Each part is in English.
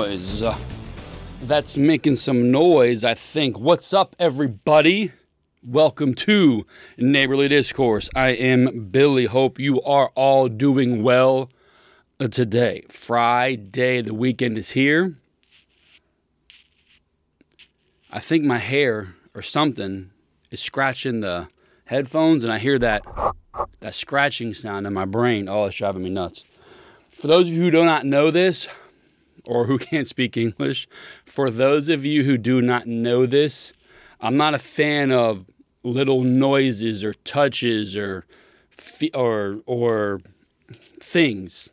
noise. That's making some noise, I think. What's up, everybody? Welcome to Neighborly Discourse. I am Billy. Hope you are all doing well today. Friday, the weekend is here. I think my hair or something is scratching the headphones, and I hear that that scratching sound in my brain. Oh, it's driving me nuts. For those of you who do not know this, or who can't speak English, for those of you who do not know this, I'm not a fan of little noises or touches or or or things.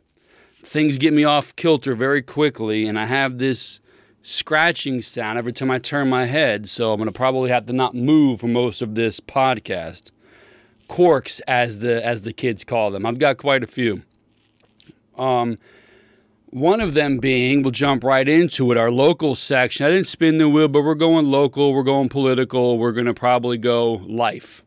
Things get me off kilter very quickly, and I have this scratching sound every time I turn my head. So I'm gonna probably have to not move for most of this podcast. Corks, as the as the kids call them. I've got quite a few. Um, one of them being, we'll jump right into it, our local section. I didn't spin the wheel, but we're going local, we're going political, we're going to probably go life.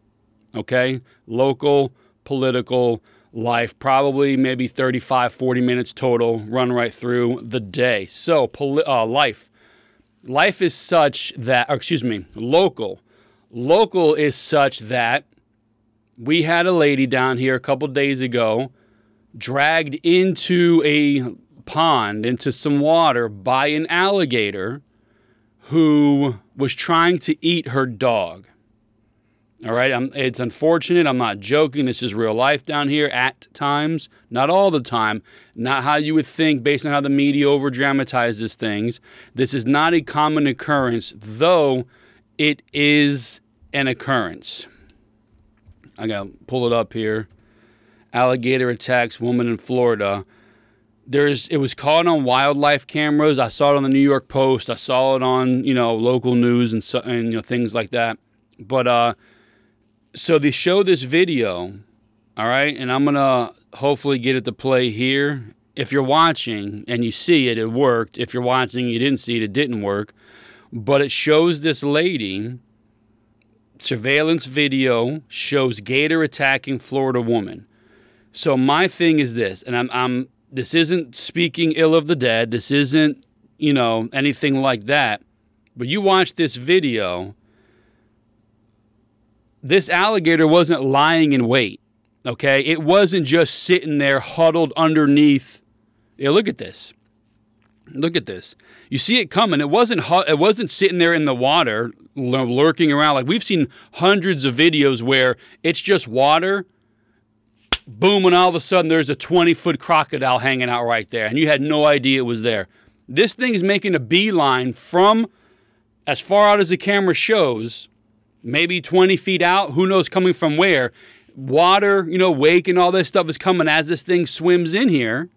Okay? Local, political, life, probably maybe 35, 40 minutes total, run right through the day. So, poli- uh, life. Life is such that, excuse me, local. Local is such that we had a lady down here a couple days ago dragged into a pond, into some water by an alligator who was trying to eat her dog. All right, I'm, it's unfortunate. I'm not joking. This is real life down here at times, not all the time. Not how you would think based on how the media over dramatizes things. This is not a common occurrence, though it is an occurrence. I gotta pull it up here. Alligator attacks woman in Florida. There's it was caught on wildlife cameras. I saw it on the New York Post. I saw it on you know local news and so, and you know things like that. But uh, so they show this video, all right, and I'm gonna hopefully get it to play here. If you're watching and you see it, it worked. If you're watching, you didn't see it, it didn't work. But it shows this lady surveillance video shows gator attacking Florida woman. So my thing is this, and I'm, I'm this isn't speaking ill of the dead. This isn't, you know, anything like that. But you watch this video, this alligator wasn't lying in wait. Okay? It wasn't just sitting there huddled underneath. Yeah, look at this. Look at this. You see it coming. It wasn't it wasn't sitting there in the water lurking around like we've seen hundreds of videos where it's just water boom, and all of a sudden there's a 20 foot crocodile hanging out right there, and you had no idea it was there. This thing is making a beeline from as far out as the camera shows, maybe 20 feet out, who knows coming from where. Water, you know, wake and all this stuff is coming as this thing swims in here,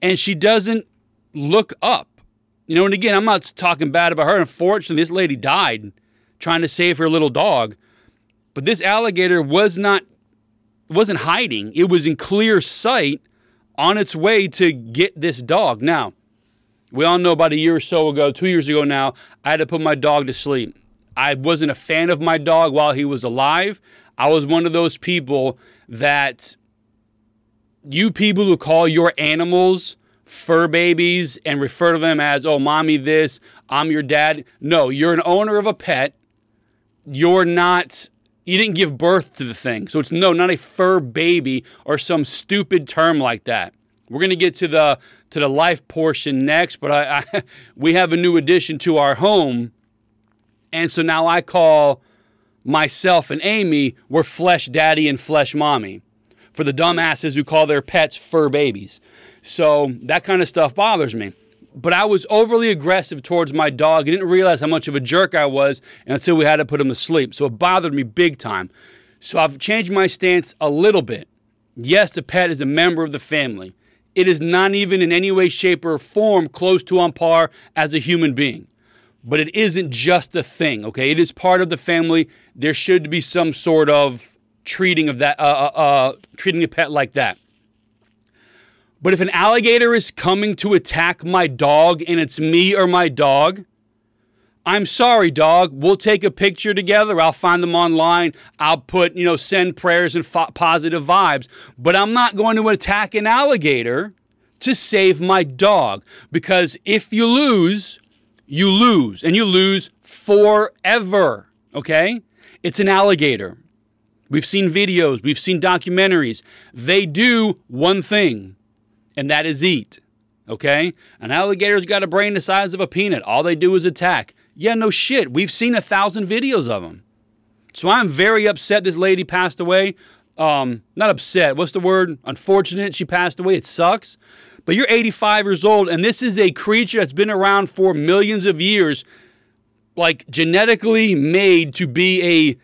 and she doesn't look up. You know, and again, I'm not talking bad about her. Unfortunately, this lady died trying to save her little dog. But this alligator was not wasn't hiding. It was in clear sight on its way to get this dog. Now, we all know about a year or so ago, two years ago now, I had to put my dog to sleep. I wasn't a fan of my dog while he was alive. I was one of those people that you people who call your animals fur babies and refer to them as, oh, mommy, this, I'm your dad. No, you're an owner of a pet. You're not you didn't give birth to the thing. So it's no, not a fur baby or some stupid term like that. We're going to get to the to the life portion next, but I, I, we have a new addition to our home. And so now I call myself and Amy, we're flesh daddy and flesh mommy for the dumbasses who call their pets fur babies. So that kind of stuff bothers me but I was overly aggressive towards my dog. I didn't realize how much of a jerk I was until we had to put him to sleep. So it bothered me big time. So I've changed my stance a little bit. Yes, the pet is a member of the family. It is not even in any way, shape, or form close to on par as a human being. But it isn't just a thing, okay? It is part of the family. There should be some sort of treating of that, uh, uh, uh treating a pet like that. But if an alligator is coming to attack my dog and it's me or my dog, I'm sorry, dog. We'll take a picture together. I'll find them online. I'll put, you know, send prayers and fo- positive vibes. But I'm not going to attack an alligator to save my dog. Because if you lose, you lose, and you lose forever. Okay? It's an alligator. We've seen videos, we've seen documentaries. They do one thing, and that is eat. Okay? An alligator's got a brain the size of a peanut. All they do is attack. Yeah, no shit. We've seen a thousand videos of them. So I'm very upset this lady passed away. Um, not upset. What's the word? Unfortunate she passed away. It sucks. But you're 85 years old, and this is a creature that's been around for millions of years, like genetically made to be a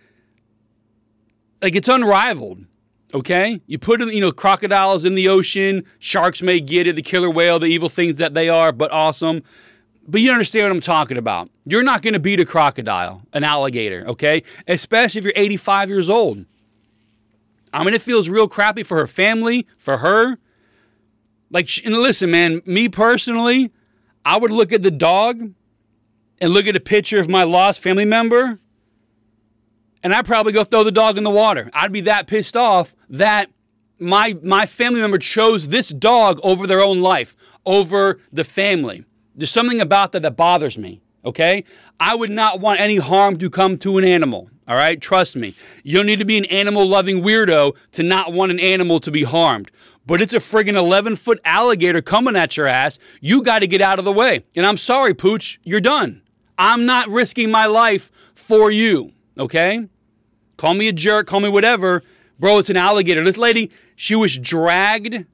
like it's unrivaled. Okay, you put you know crocodiles in the ocean, sharks may get it, the killer whale, the evil things that they are, but awesome. But you understand what I'm talking about. You're not going to beat a crocodile, an alligator, okay? Especially if you're 85 years old. I mean, it feels real crappy for her family, for her. Like, and listen, man, me personally, I would look at the dog and look at a picture of my lost family member and I'd probably go throw the dog in the water. I'd be that pissed off that my my family member chose this dog over their own life, over the family. There's something about that that bothers me. Okay, I would not want any harm to come to an animal. All right, trust me. You don't need to be an animal loving weirdo to not want an animal to be harmed. But it's a friggin' 11 foot alligator coming at your ass. You got to get out of the way. And I'm sorry, Pooch, you're done. I'm not risking my life for you. Okay? Call me a jerk, call me whatever. Bro, it's an alligator. This lady, she was dragged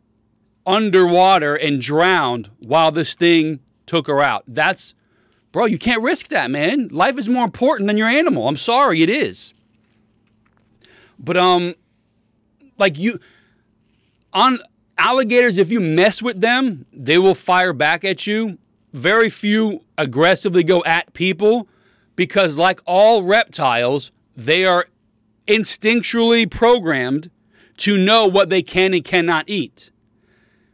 underwater and drowned while this thing took her out. That's, bro, you can't risk that, man. Life is more important than your animal. I'm sorry, it is. But, um, like you, on alligators, if you mess with them, they will fire back at you. Very few aggressively go at people because, like all reptiles, they are instinctually programmed to know what they can and cannot eat.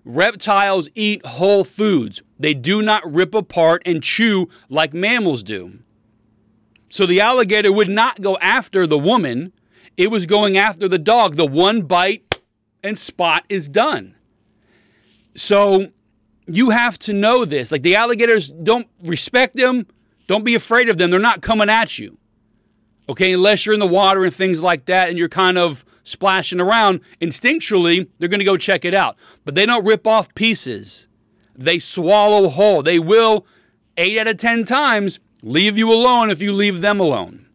Reptiles eat whole foods. They do not rip apart and chew like mammals do. So the alligator would not go after the woman, it was going after the dog. The one bite and spot is done. So you have to know this. Like the alligators, don't respect them, don't be afraid of them. They're not coming at you. Okay, unless you're in the water and things like that and you're kind of splashing around, instinctually, they're going to go check it out. But they don't rip off pieces, they swallow whole. They will, eight out of 10 times, leave you alone if you leave them alone.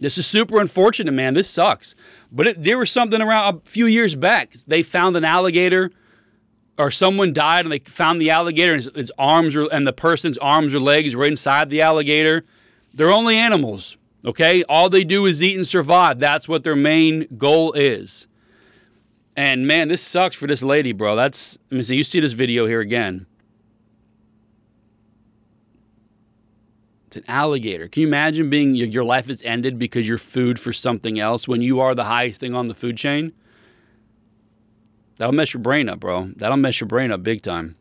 This is super unfortunate, man. This sucks. But it, there was something around a few years back. They found an alligator, or someone died, and they found the alligator, and its, its arms and the person's arms or legs were inside the alligator. They're only animals. Okay? All they do is eat and survive. That's what their main goal is. And man, this sucks for this lady, bro. That's, I mean, so you see this video here again. It's an alligator. Can you imagine being your, your life is ended because you're food for something else when you are the highest thing on the food chain? That'll mess your brain up, bro. That'll mess your brain up big time.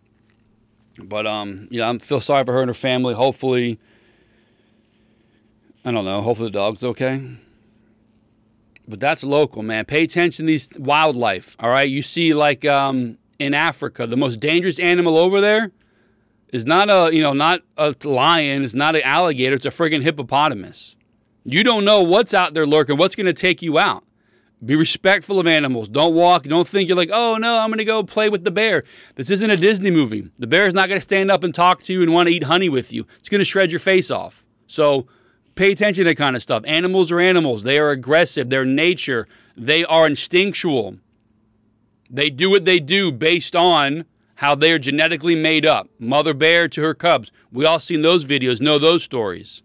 But um, you know, I feel sorry for her and her family. Hopefully, I don't know. Hopefully the dog's okay. But that's local, man. Pay attention to these wildlife. All right. You see, like um, in Africa, the most dangerous animal over there is not a you know not a lion. It's not an alligator. It's a friggin' hippopotamus. You don't know what's out there lurking. What's going to take you out? Be respectful of animals. Don't walk. Don't think you're like, oh no, I'm going to go play with the bear. This isn't a Disney movie. The bear's not going to stand up and talk to you and want to eat honey with you. It's going to shred your face off. So Pay attention to that kind of stuff. Animals are animals. They are aggressive. Their nature, they are instinctual. They do what they do based on how they are genetically made up. Mother bear to her cubs. We all seen those videos, know those stories.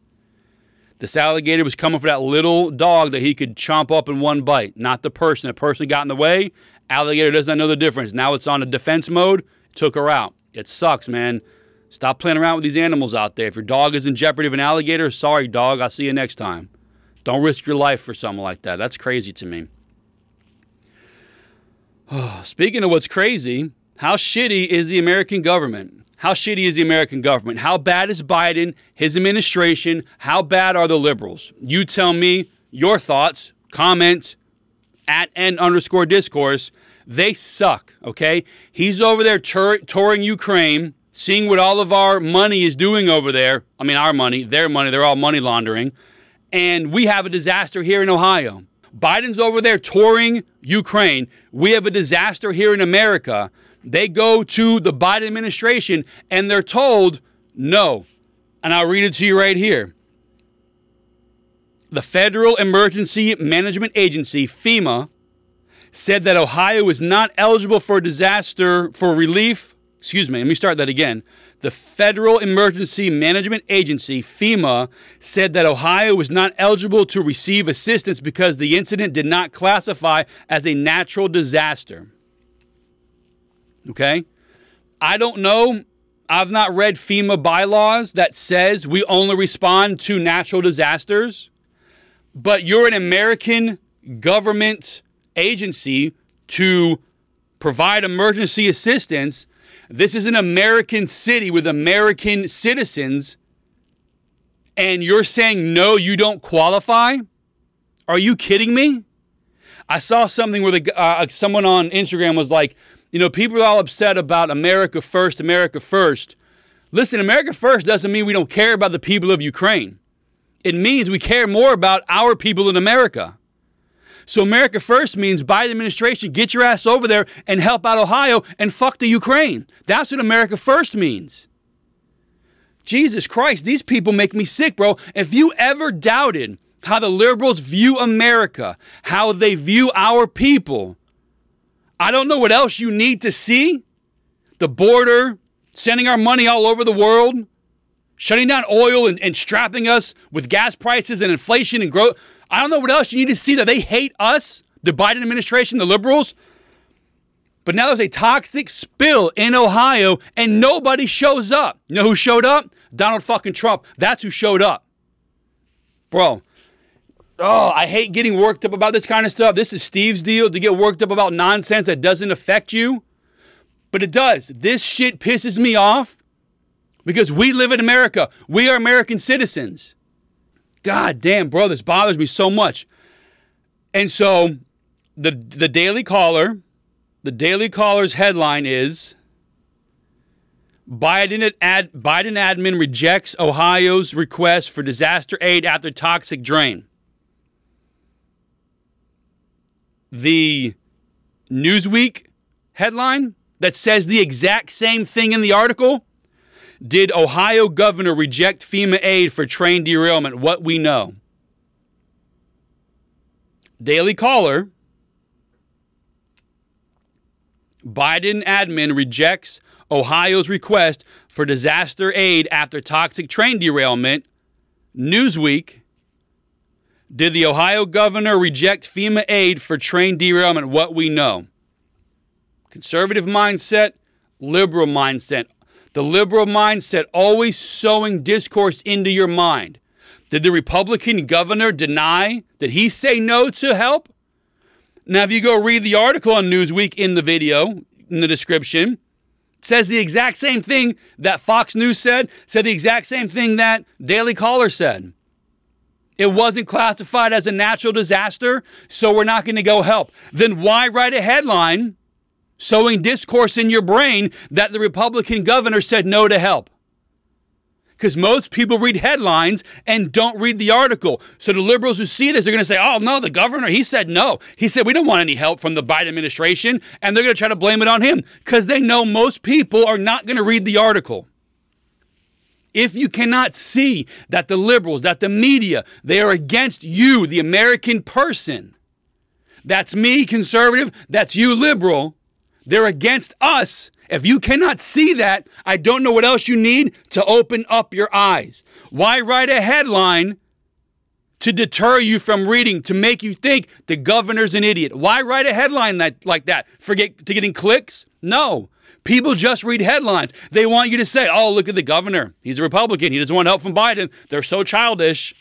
This alligator was coming for that little dog that he could chomp up in one bite, not the person. The person got in the way. Alligator does not know the difference. Now it's on a defense mode, took her out. It sucks, man. Stop playing around with these animals out there. If your dog is in jeopardy of an alligator, sorry, dog. I'll see you next time. Don't risk your life for something like that. That's crazy to me. Speaking of what's crazy, how shitty is the American government? How shitty is the American government? How bad is Biden, his administration? How bad are the liberals? You tell me your thoughts. Comment at n underscore discourse. They suck, okay? He's over there tur- touring Ukraine, seeing what all of our money is doing over there. I mean, our money, their money, they're all money laundering. And we have a disaster here in Ohio. Biden's over there touring Ukraine. We have a disaster here in America. They go to the Biden administration and they're told no. And I'll read it to you right here. The Federal Emergency Management Agency, FEMA, said that Ohio is not eligible for disaster for relief. Excuse me, let me start that again. The Federal Emergency Management Agency, FEMA, said that Ohio was not eligible to receive assistance because the incident did not classify as a natural disaster. Okay? I don't know. I've not read FEMA bylaws that says we only respond to natural disasters. But you're an American government agency to provide emergency assistance. This is an American city with American citizens. And you're saying, no, you don't qualify? Are you kidding me? I saw something where the, uh, someone on Instagram was like, you know, people are all upset about America first, America first. Listen, America first doesn't mean we don't care about the people of Ukraine. It means we care more about our people in America. So America first means Biden administration, get your ass over there and help out Ohio and fuck the Ukraine. That's what America first means. Jesus Christ, these people make me sick, bro. If you ever doubted how the liberals view America, how they view our people, I don't know what else you need to see. The border, sending our money all over the world, shutting down oil and, and strapping us with gas prices and inflation and growth. I don't know what else you need to see that they hate us, the Biden administration, the liberals. But now there's a toxic spill in Ohio and nobody shows up. You know who showed up? Donald fucking Trump. That's who showed up. Bro, oh, I hate getting worked up about this kind of stuff. This is Steve's deal to get worked up about nonsense that doesn't affect you. But it does. This shit pisses me off because we live in America. We are American citizens. God damn, bro, this bothers me so much. And so the the Daily Caller, the Daily Caller's headline is Biden ad, Biden admin rejects Ohio's request for disaster aid after toxic drain. the Newsweek headline that says the exact same thing in the article? Did Ohio governor reject FEMA aid for train derailment? What we know. Daily Caller Biden admin rejects Ohio's request for disaster aid after toxic train derailment. Newsweek did the Ohio governor reject FEMA aid for train derailment? What we know. Conservative mindset, liberal mindset. The liberal mindset always sowing discourse into your mind. Did the Republican governor deny? Did he say no to help? Now, if you go read the article on Newsweek in the video, in the description, says the exact same thing that Fox News said, said the exact same thing that Daily Caller said. It wasn't classified as a natural disaster, so we're not going to go help. Then why write a headline sowing discourse in your brain that the Republican governor said no to help? Because most people read headlines and don't read the article. So the liberals who see this are going to say, oh, no, the governor, he said no. He said we don't want any help from the Biden administration. And they're going to try to blame it on him because they know most people are not going to read the article if you cannot see that the liberals, that the media, they are against you, the American person, that's me, conservative, that's you, liberal, they're against us. If you cannot see that, I don't know what else you need to open up your eyes. Why write a headline to deter you from reading, to make you think the governor's an idiot? Why write a headline that, like that? Forget to getting clicks? No. People just read headlines. They want you to say, oh, look at the governor. He's a Republican. He doesn't want help from Biden. They're so childish.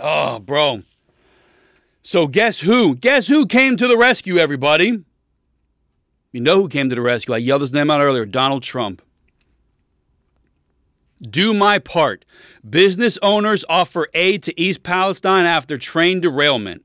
Oh, bro. So, guess who? Guess who came to the rescue, everybody? You know who came to the rescue. I yelled his name out earlier Donald Trump. Do my part. Business owners offer aid to East Palestine after train derailment.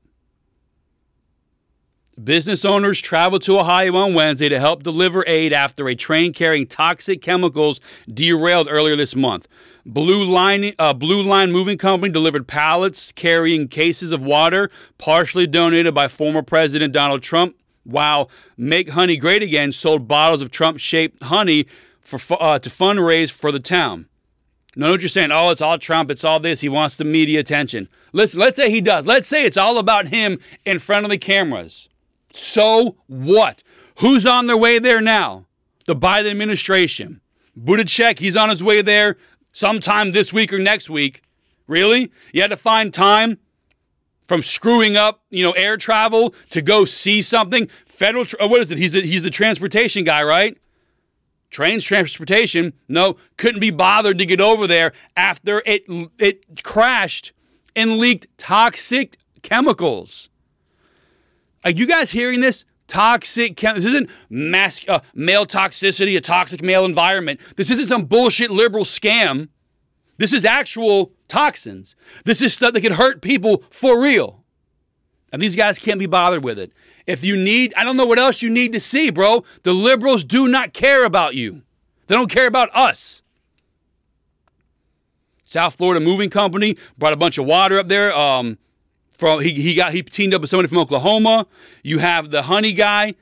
Business owners traveled to Ohio on Wednesday to help deliver aid after a train carrying toxic chemicals derailed earlier this month. Blue Line, uh, Blue Line Moving Company delivered pallets carrying cases of water, partially donated by former President Donald Trump, while Make Honey Great Again sold bottles of Trump-shaped honey for uh, to fundraise for the town. Know what you're saying? Oh, it's all Trump. It's all this. He wants the media attention. Listen, let's say he does. Let's say it's all about him in front of the cameras. So what? Who's on their way there now? The Biden administration. Buttigieg, he's on his way there sometime this week or next week. Really? You had to find time from screwing up, you know, air travel to go see something. Federal, tra- what is it? He's the, he's the transportation guy, right? Trains transportation. No, couldn't be bothered to get over there after it it crashed and leaked toxic chemicals. Are you guys hearing this? Toxic. Chem- this isn't mass uh, male toxicity, a toxic male environment. This isn't some bullshit liberal scam. This is actual toxins. This is stuff that can hurt people for real. And these guys can't be bothered with it. If you need, I don't know what else you need to see, bro. The liberals do not care about you. They don't care about us. South Florida Moving Company brought a bunch of water up there. Um, from he, he got he teamed up with somebody from Oklahoma. You have the honey guy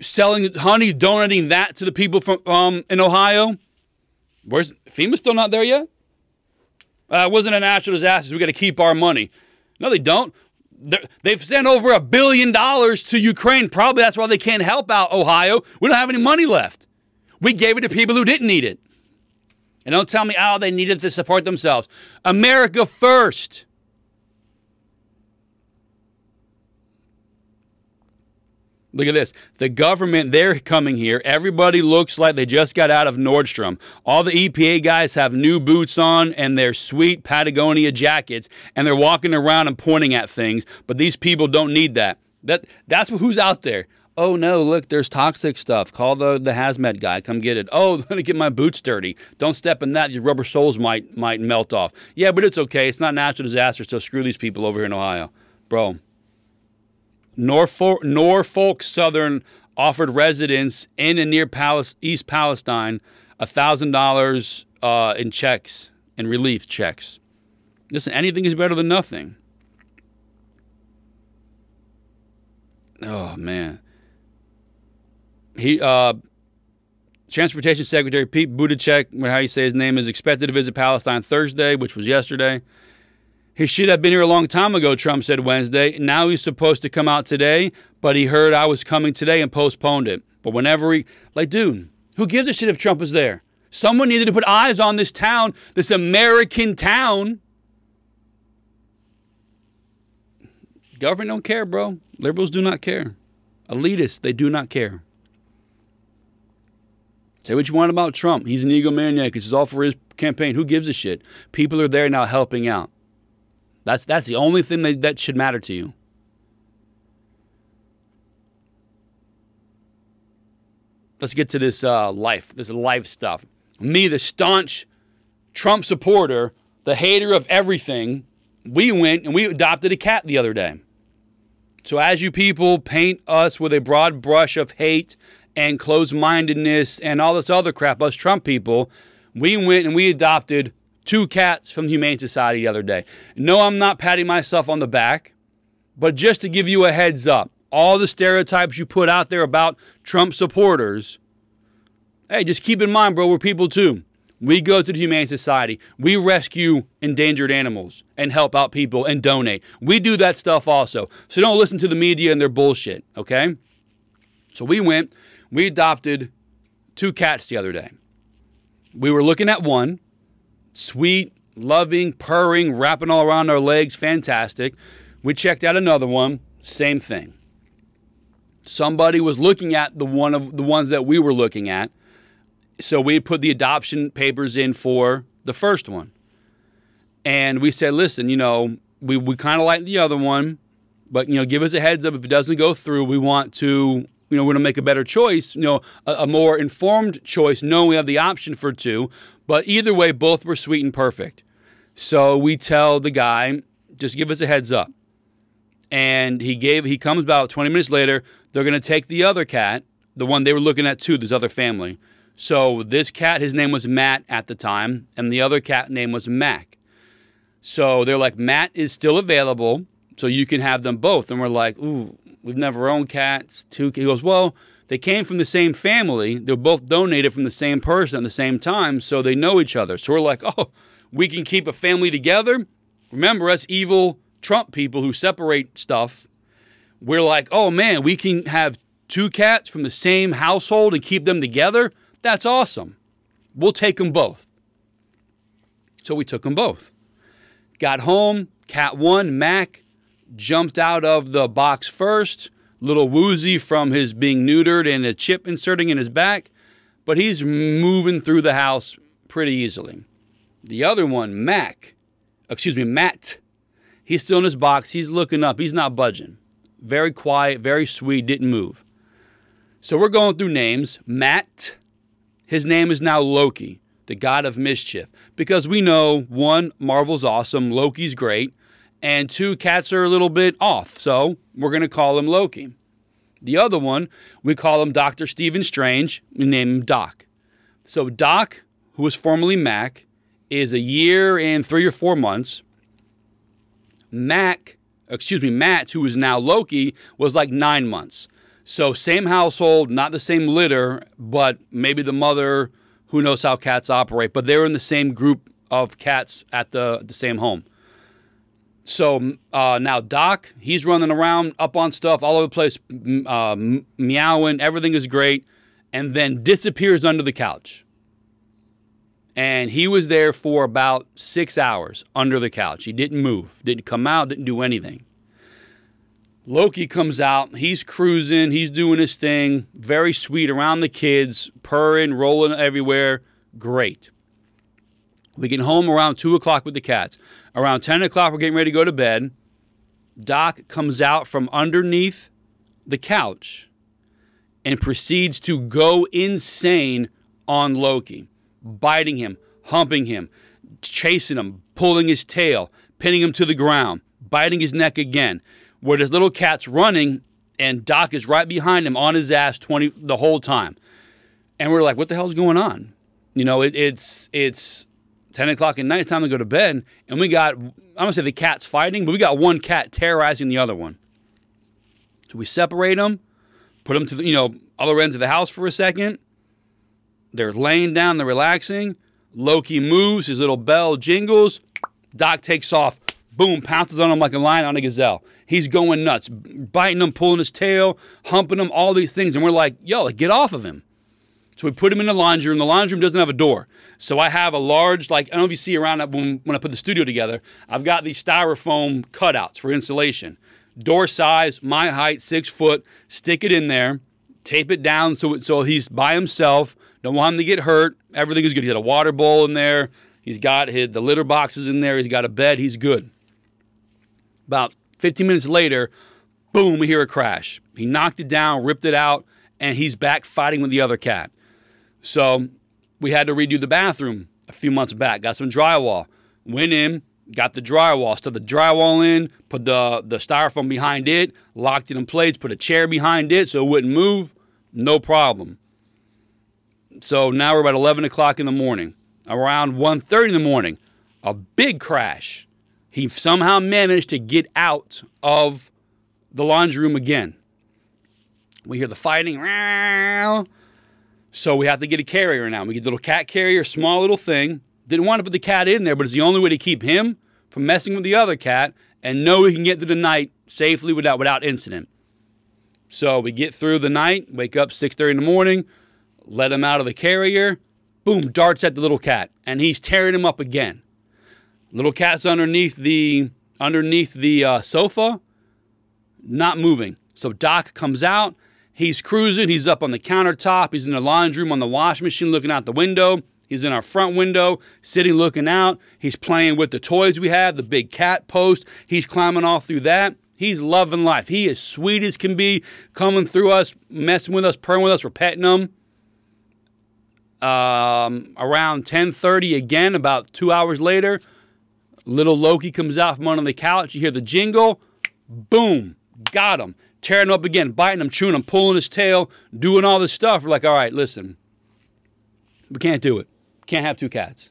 selling honey, donating that to the people from um, in Ohio. Where's FEMA still not there yet? Uh, it wasn't a natural disaster. We got to keep our money. No, they don't. They're, they've sent over a billion dollars to Ukraine. Probably that's why they can't help out Ohio. We don't have any money left. We gave it to people who didn't need it. And don't tell me, oh, they needed to support themselves. America first. Look at this. The government, they're coming here. Everybody looks like they just got out of Nordstrom. All the EPA guys have new boots on and their sweet Patagonia jackets, and they're walking around and pointing at things. But these people don't need that. That that's who's out there. Oh no, look, there's toxic stuff. Call the, the hazmat guy, come get it. Oh, let me get my boots dirty. Don't step in that. Your rubber soles might might melt off. Yeah, but it's okay. It's not a natural disaster, so screw these people over here in Ohio. Bro, Norfolk, Norfolk Southern offered residents in and near East Palestine $1,000 uh, in checks, in relief checks. Listen, anything is better than nothing. Oh, man. He, uh, Transportation Secretary Pete Buttigieg, how you say his name, is expected to visit Palestine Thursday, which was yesterday. He should have been here a long time ago, Trump said Wednesday. Now he's supposed to come out today, but he heard I was coming today and postponed it. But whenever he, like, dude, who gives a shit if Trump is there? Someone needed to put eyes on this town, this American town. Government don't care, bro. Liberals do not care. Elitists, they do not care. Say what you want about Trump. He's an egomaniac. It's all for his campaign. Who gives a shit? People are there now helping out. That's that's the only thing that, that should matter to you. Let's get to this uh, life, this life stuff. Me, the staunch Trump supporter, the hater of everything, we went and we adopted a cat the other day. So, as you people paint us with a broad brush of hate and closed mindedness and all this other crap, us Trump people, we went and we adopted two cats from the Humane Society the other day. No, I'm not patting myself on the back, but just to give you a heads up, all the stereotypes you put out there about Trump supporters, hey, just keep in mind, bro, we're people too. We go to the Humane Society. We rescue endangered animals and help out people and donate. We do that stuff also. So don't listen to the media and their bullshit, okay? So we went, we adopted two cats the other day. We were looking at one sweet, loving, purring, wrapping all around our legs, fantastic. We checked out another one, same thing. Somebody was looking at the one of the ones that we were looking at. So we put the adoption papers in for the first one. And we said, listen, you know, we, we kind of like the other one, but you know, give us a heads up if it doesn't go through. We want to, you know, we're gonna make a better choice, you know, a, a more informed choice, knowing we have the option for two. But either way, both were sweet and perfect. So we tell the guy, just give us a heads up. And he gave he comes about 20 minutes later. They're gonna take the other cat, the one they were looking at too, this other family. So this cat, his name was Matt at the time, and the other cat name was Mac. So they're like, Matt is still available, so you can have them both. And we're like, ooh, we've never owned cats. Two. He goes, well, they came from the same family. They're both donated from the same person at the same time, so they know each other. So we're like, oh, we can keep a family together. Remember us evil Trump people who separate stuff. We're like, oh man, we can have two cats from the same household and keep them together. That's awesome. We'll take them both. So we took them both. Got home, cat one, Mac, jumped out of the box first, little woozy from his being neutered and a chip inserting in his back, but he's moving through the house pretty easily. The other one, Mac, excuse me, Matt, he's still in his box. He's looking up. He's not budging. Very quiet, very sweet, didn't move. So we're going through names. Matt, his name is now Loki the god of mischief. Because we know one, Marvel's awesome, Loki's great, and two, cats are a little bit off. So we're going to call him Loki. The other one, we call him Dr. Stephen Strange. We name him Doc. So Doc, who was formerly Mac, is a year and three or four months. Mac, excuse me, Matt, who is now Loki, was like nine months. So same household, not the same litter, but maybe the mother who knows how cats operate, but they were in the same group of cats at the, the same home. So uh, now Doc, he's running around up on stuff all over the place, uh, meowing. Everything is great, and then disappears under the couch. And he was there for about six hours under the couch. He didn't move, didn't come out, didn't do anything. Loki comes out. He's cruising. He's doing his thing. Very sweet around the kids, purring, rolling everywhere. Great. We get home around 2 o'clock with the cats. Around 10 o'clock, we're getting ready to go to bed. Doc comes out from underneath the couch and proceeds to go insane on Loki, biting him, humping him, chasing him, pulling his tail, pinning him to the ground, biting his neck again where this little cat's running and Doc is right behind him on his ass 20 the whole time. And we're like, what the hell's going on? You know, it, it's it's 10 o'clock at night, it's time to go to bed, and we got I'm gonna say the cat's fighting, but we got one cat terrorizing the other one. So we separate them, put them to the you know other ends of the house for a second. They're laying down, they're relaxing. Loki moves, his little bell jingles. Doc takes off, boom, pounces on him like a lion on a gazelle. He's going nuts, biting him, pulling his tail, humping him, all these things. And we're like, yo, get off of him. So we put him in the laundry room. The laundry room doesn't have a door. So I have a large, like, I don't know if you see around when, when I put the studio together, I've got these styrofoam cutouts for insulation. Door size, my height, six foot, stick it in there, tape it down so, so he's by himself. Don't want him to get hurt. Everything is good. He's got a water bowl in there. He's got his, the litter boxes in there. He's got a bed. He's good. About 15 minutes later, boom, we hear a crash. He knocked it down, ripped it out, and he's back fighting with the other cat. So we had to redo the bathroom a few months back. Got some drywall. Went in, got the drywall, stuck the drywall in, put the, the styrofoam behind it, locked it in place, put a chair behind it so it wouldn't move. No problem. So now we're about 11 o'clock in the morning. Around 1.30 in the morning, a big crash. He somehow managed to get out of the laundry room again. We hear the fighting. So we have to get a carrier now. We get a little cat carrier, small little thing. Didn't want to put the cat in there, but it's the only way to keep him from messing with the other cat and know he can get through the night safely without without incident. So we get through the night, wake up 6:30 in the morning, let him out of the carrier, boom, darts at the little cat, and he's tearing him up again. Little cat's underneath the underneath the uh, sofa, not moving. So Doc comes out. He's cruising. He's up on the countertop. He's in the laundry room on the wash machine looking out the window. He's in our front window, sitting looking out. He's playing with the toys we have, the big cat post. He's climbing all through that. He's loving life. He is sweet as can be, coming through us, messing with us, purring with us. We're petting him. Um, around 10:30 again, about two hours later, Little Loki comes out from under the couch. You hear the jingle. Boom, got him. Tearing up again, biting him, chewing him, pulling his tail, doing all this stuff. We're like, all right, listen, we can't do it. Can't have two cats.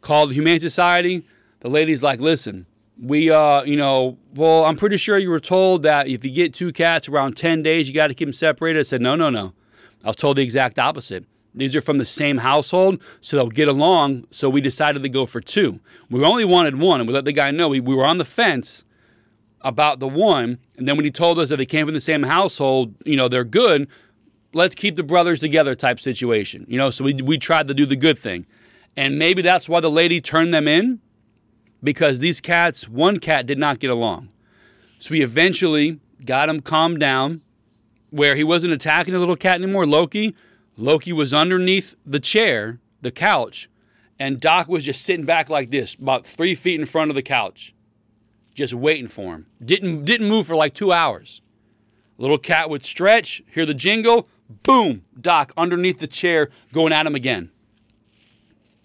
Called the Humane Society. The lady's like, listen, we, uh, you know, well, I'm pretty sure you were told that if you get two cats around 10 days, you got to keep them separated. I said, no, no, no. I was told the exact opposite. These are from the same household, so they'll get along. So we decided to go for two. We only wanted one, and we let the guy know we, we were on the fence about the one. And then when he told us that they came from the same household, you know, they're good, let's keep the brothers together type situation. You know, so we, we tried to do the good thing. And maybe that's why the lady turned them in because these cats, one cat did not get along. So we eventually got him calmed down where he wasn't attacking the little cat anymore, Loki. Loki was underneath the chair, the couch, and Doc was just sitting back like this, about three feet in front of the couch, just waiting for him. Didn't didn't move for like two hours. Little cat would stretch, hear the jingle, boom, Doc underneath the chair, going at him again.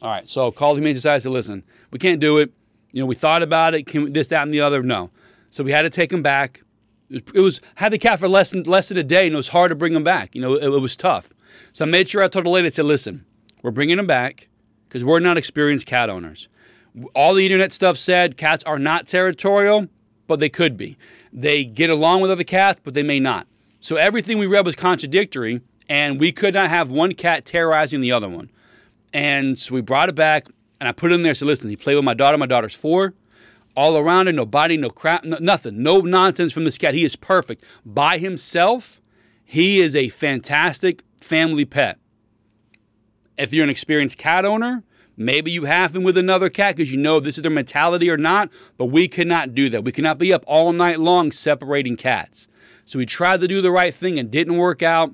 All right, so called Humane Society to listen. We can't do it. You know, we thought about it. Can we, this, that, and the other? No. So we had to take him back. It was had the cat for less than less than a day, and it was hard to bring him back. You know, it, it was tough. So I made sure I told the lady, I said, listen, we're bringing him back because we're not experienced cat owners. All the internet stuff said cats are not territorial, but they could be. They get along with other cats, but they may not. So everything we read was contradictory, and we could not have one cat terrorizing the other one. And so we brought it back, and I put it in there. So listen, he played with my daughter. My daughter's four. All around it, no body, no crap, no, nothing, no nonsense from this cat. He is perfect by himself. He is a fantastic family pet. If you're an experienced cat owner, maybe you have him with another cat because you know this is their mentality or not, but we cannot do that. We cannot be up all night long separating cats. So we tried to do the right thing and didn't work out.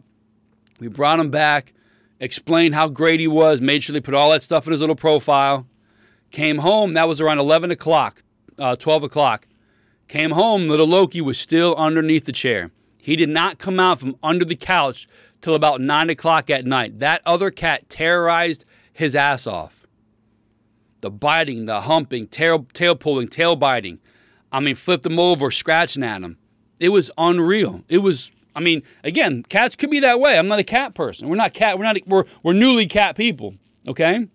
We brought him back, explained how great he was, made sure they put all that stuff in his little profile. Came home, that was around 11 o'clock, uh, 12 o'clock. Came home, little Loki was still underneath the chair. He did not come out from under the couch till about 9 o'clock at night. That other cat terrorized his ass off. The biting, the humping, tail, tail pulling, tail biting. I mean, flipped him over, scratching at him. It was unreal. It was, I mean, again, cats could be that way. I'm not a cat person. We're not cat, we're not, we're, we're newly cat people, okay?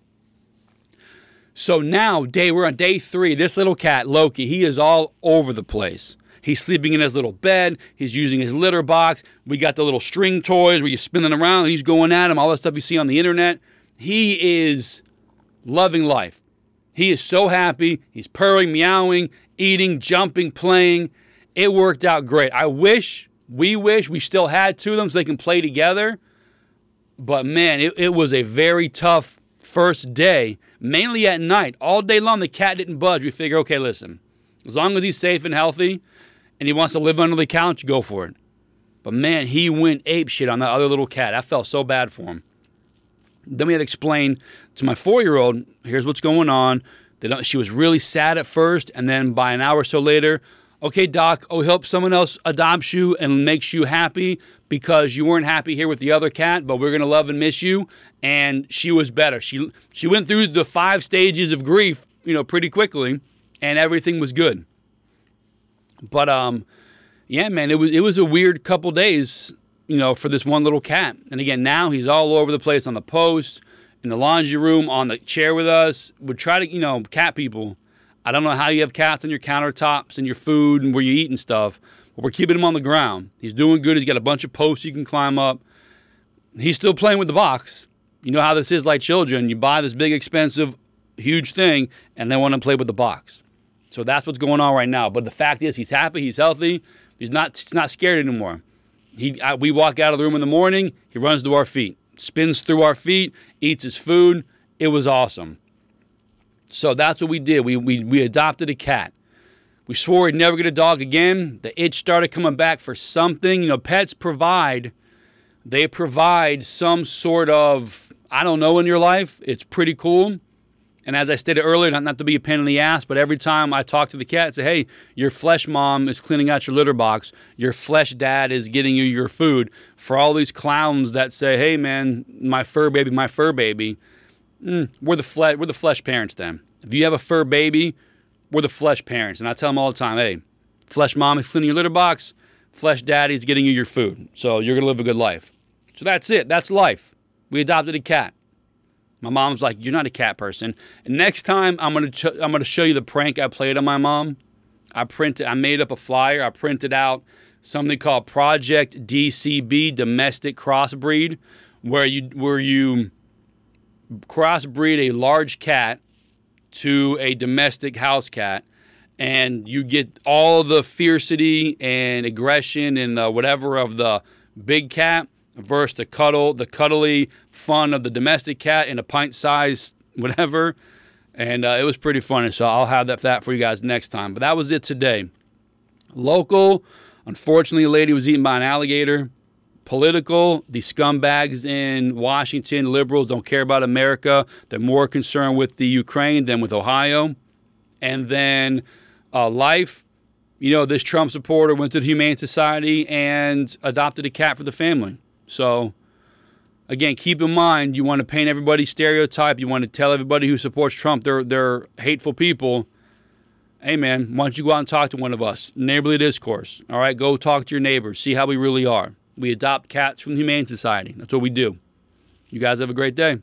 So now, day, we're on day three. This little cat, Loki, he is all over the place. He's sleeping in his little bed. He's using his litter box. We got the little string toys where you're spinning around. He's going at him, all that stuff you see on the internet. He is loving life. He is so happy. He's purring, meowing, eating, jumping, playing. It worked out great. I wish, we wish we still had two of them so they can play together. But man, it, it was a very tough first day, mainly at night. All day long, the cat didn't budge. We figure, okay, listen, as long as he's safe and healthy, and he wants to live under the couch, go for it. But man, he went ape shit on that other little cat. I felt so bad for him. Then we had to explain to my four year old, here's what's going on. She was really sad at first, and then by an hour or so later, okay, doc, oh, help someone else adopts you and makes you happy because you weren't happy here with the other cat, but we're gonna love and miss you. And she was better. She she went through the five stages of grief, you know, pretty quickly, and everything was good. But um, yeah, man, it was it was a weird couple days, you know, for this one little cat. And again, now he's all over the place on the post, in the laundry room, on the chair with us. Would try to, you know, cat people. I don't know how you have cats on your countertops and your food and where you eat and stuff, but we're keeping him on the ground. He's doing good. He's got a bunch of posts you can climb up. He's still playing with the box. You know how this is like children. You buy this big, expensive, huge thing, and they want to play with the box. So that's what's going on right now. But the fact is, he's happy, he's healthy, he's not, he's not scared anymore. He, I, we walk out of the room in the morning, he runs to our feet, spins through our feet, eats his food. It was awesome. So that's what we did. We, we, we adopted a cat. We swore we'd never get a dog again. The itch started coming back for something. You know, pets provide, they provide some sort of, I don't know, in your life. It's pretty cool. And as I stated earlier, not, not to be a pain in the ass, but every time I talk to the cat, I say, hey, your flesh mom is cleaning out your litter box. Your flesh dad is getting you your food. For all these clowns that say, hey, man, my fur baby, my fur baby, mm, we're, the fle- we're the flesh parents then. If you have a fur baby, we're the flesh parents. And I tell them all the time, hey, Flesh mom is cleaning your litter box. Flesh daddy is getting you your food. So you're going to live a good life. So that's it. That's life. We adopted a cat. My mom's like, "You're not a cat person." Next time, I'm gonna ch- I'm gonna show you the prank I played on my mom. I printed, I made up a flyer. I printed out something called Project DCB, Domestic Crossbreed, where you where you crossbreed a large cat to a domestic house cat, and you get all the fiercity and aggression and uh, whatever of the big cat versus the cuddle, the cuddly fun of the domestic cat in a pint size whatever. And uh, it was pretty funny. So I'll have that, that for you guys next time. But that was it today. Local, unfortunately, a lady was eaten by an alligator. Political, the scumbags in Washington, liberals don't care about America. They're more concerned with the Ukraine than with Ohio. And then uh, life, you know, this Trump supporter went to the Humane Society and adopted a cat for the family. So, again, keep in mind you want to paint everybody stereotype. You want to tell everybody who supports Trump they're they're hateful people. Hey man, why don't you go out and talk to one of us? Neighborly discourse. All right, go talk to your neighbors. See how we really are. We adopt cats from the Humane Society. That's what we do. You guys have a great day.